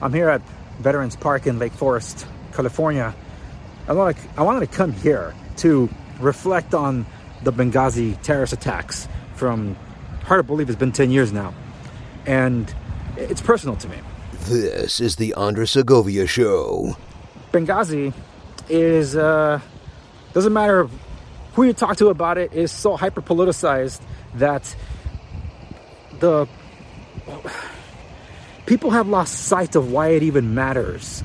I'm here at Veterans Park in Lake Forest, California. I wanted, I wanted to come here to reflect on the Benghazi terrorist attacks from, hard to believe it's been 10 years now. And it's personal to me. This is the Andres Segovia Show. Benghazi is, uh, doesn't matter who you talk to about it, is so hyper politicized that the people have lost sight of why it even matters.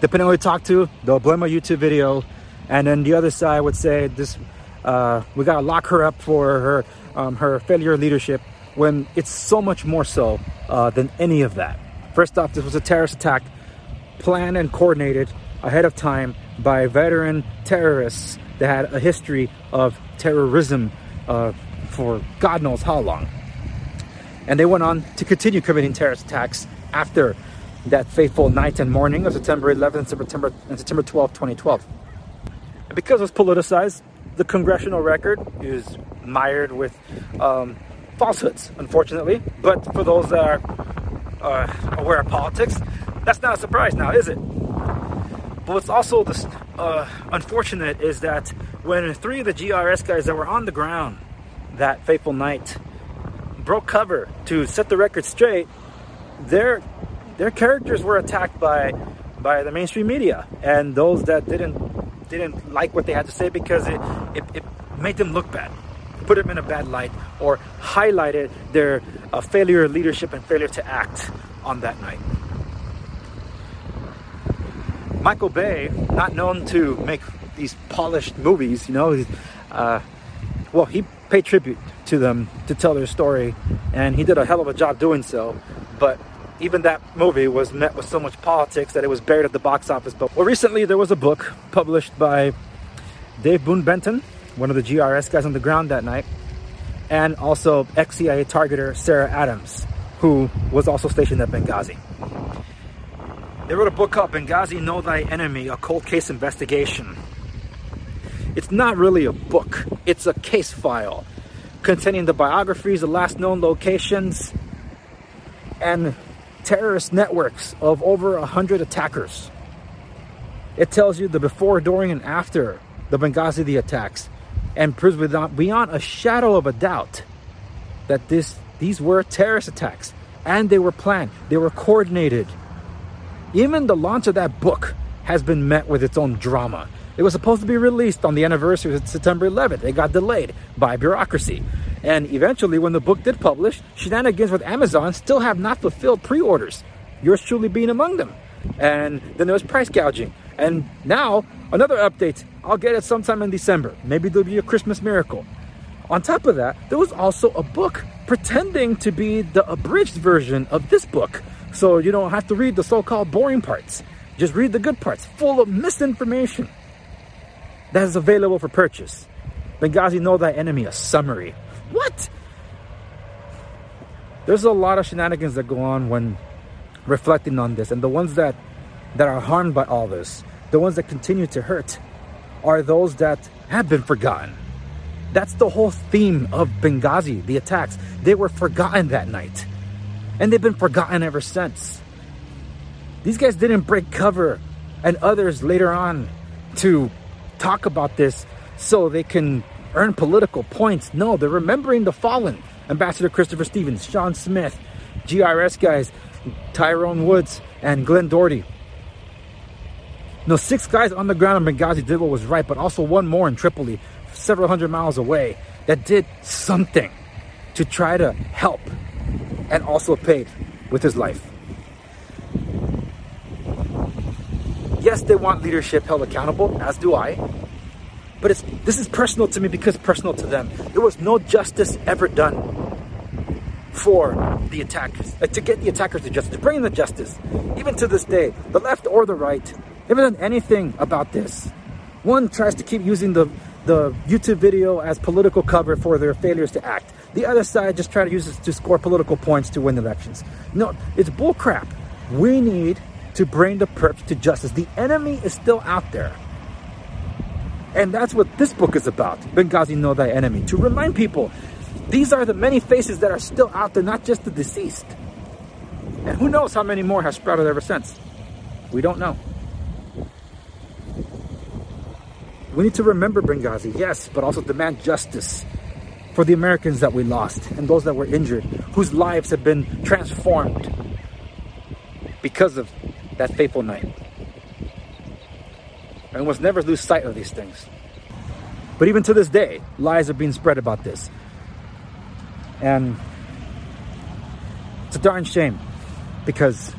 Depending on who you talk to, they'll blame a YouTube video, and then the other side would say this: uh, we gotta lock her up for her um, her failure leadership. When it's so much more so uh, than any of that. First off, this was a terrorist attack planned and coordinated ahead of time by veteran terrorists that had a history of terrorism uh, for God knows how long. And they went on to continue committing terrorist attacks after that fateful night and morning of September 11th September, and September 12th, 2012. And because it was politicized, the congressional record is mired with um, falsehoods, unfortunately. But for those that are uh, aware of politics, that's not a surprise now, is it? But what's also uh, unfortunate is that when three of the GRS guys that were on the ground that fateful night broke cover to set the record straight, their their characters were attacked by by the mainstream media and those that didn't didn't like what they had to say because it, it, it made them look bad put them in a bad light or highlighted their uh, failure of leadership and failure to act on that night. Michael bay not known to make these polished movies you know uh, well he paid tribute to them to tell their story, and he did a hell of a job doing so. But even that movie was met with so much politics that it was buried at the box office. But well, recently there was a book published by Dave Boon Benton, one of the GRS guys on the ground that night, and also ex-CIA targeter Sarah Adams, who was also stationed at Benghazi. They wrote a book called Benghazi Know Thy Enemy, a cold case investigation. It's not really a book, it's a case file containing the biographies, the last known locations, and terrorist networks of over a hundred attackers. It tells you the before, during, and after the Benghazi the attacks, and proves without beyond a shadow of a doubt that this these were terrorist attacks and they were planned, they were coordinated. Even the launch of that book has been met with its own drama. It was supposed to be released on the anniversary of September 11th. It got delayed by bureaucracy. And eventually, when the book did publish, shenanigans with Amazon still have not fulfilled pre orders. Yours truly being among them. And then there was price gouging. And now, another update. I'll get it sometime in December. Maybe there'll be a Christmas miracle. On top of that, there was also a book pretending to be the abridged version of this book. So you don't have to read the so called boring parts. Just read the good parts, full of misinformation that is available for purchase. Benghazi Know Thy Enemy, a summary. What? There's a lot of shenanigans that go on when reflecting on this, and the ones that that are harmed by all this, the ones that continue to hurt, are those that have been forgotten. That's the whole theme of Benghazi, the attacks. They were forgotten that night. And they've been forgotten ever since. These guys didn't break cover and others later on to talk about this so they can earn political points. No, they're remembering the fallen. Ambassador Christopher Stevens, Sean Smith, GRS guys, Tyrone Woods, and Glenn Doherty. No, six guys on the ground in Benghazi did what was right, but also one more in Tripoli, several hundred miles away, that did something to try to help and also paid with his life. Yes, they want leadership held accountable, as do I. But it's this is personal to me because personal to them. There was no justice ever done for the attackers, to get the attackers to justice, to bring the justice. Even to this day, the left or the right haven't done anything about this. One tries to keep using the the YouTube video as political cover for their failures to act. The other side just try to use it to score political points to win elections. No, it's bullcrap. We need to bring the perps to justice. The enemy is still out there. And that's what this book is about. Benghazi Know Thy Enemy. To remind people, these are the many faces that are still out there, not just the deceased. And who knows how many more have sprouted ever since? We don't know. We need to remember Benghazi, yes, but also demand justice for the Americans that we lost and those that were injured, whose lives have been transformed because of that fateful night. And must never lose sight of these things. But even to this day, lies are being spread about this. And it's a darn shame because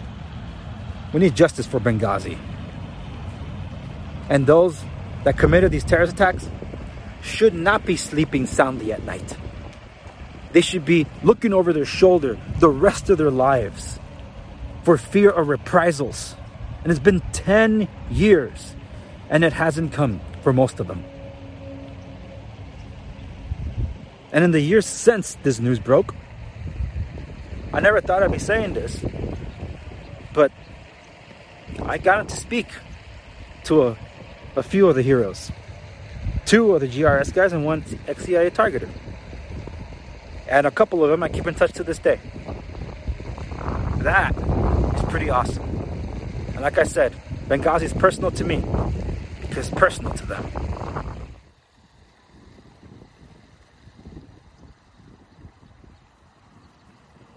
we need justice for Benghazi. And those that committed these terrorist attacks should not be sleeping soundly at night. They should be looking over their shoulder the rest of their lives for fear of reprisals. And it's been 10 years and it hasn't come for most of them. And in the years since this news broke, I never thought I'd be saying this, but I got to speak to a, a few of the heroes. Two of the GRS guys and one ex-CIA targeter. And a couple of them I keep in touch to this day. That pretty awesome. And like I said, Benghazi is personal to me because it's personal to them.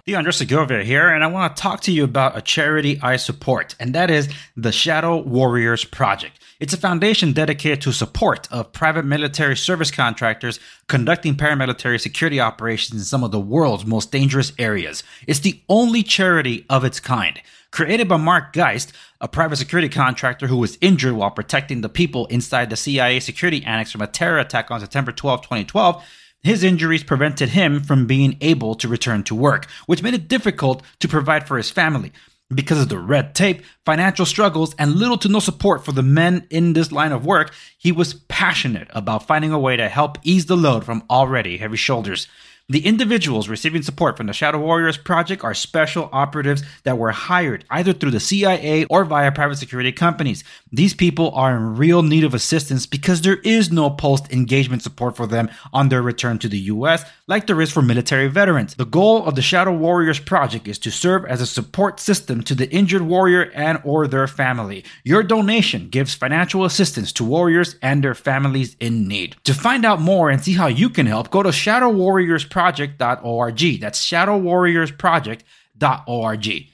Leandro Segovia here, and I want to talk to you about a charity I support, and that is the Shadow Warriors Project. It's a foundation dedicated to support of private military service contractors conducting paramilitary security operations in some of the world's most dangerous areas. It's the only charity of its kind. Created by Mark Geist, a private security contractor who was injured while protecting the people inside the CIA security annex from a terror attack on September 12, 2012, his injuries prevented him from being able to return to work, which made it difficult to provide for his family. Because of the red tape, financial struggles, and little to no support for the men in this line of work, he was passionate about finding a way to help ease the load from already heavy shoulders. The individuals receiving support from the Shadow Warriors Project are special operatives that were hired either through the CIA or via private security companies. These people are in real need of assistance because there is no post engagement support for them on their return to the US like there is for military veterans. The goal of the Shadow Warriors Project is to serve as a support system to the injured warrior and or their family. Your donation gives financial assistance to warriors and their families in need. To find out more and see how you can help, go to Shadow Warriors project.org. That's shadowwarriorsproject.org.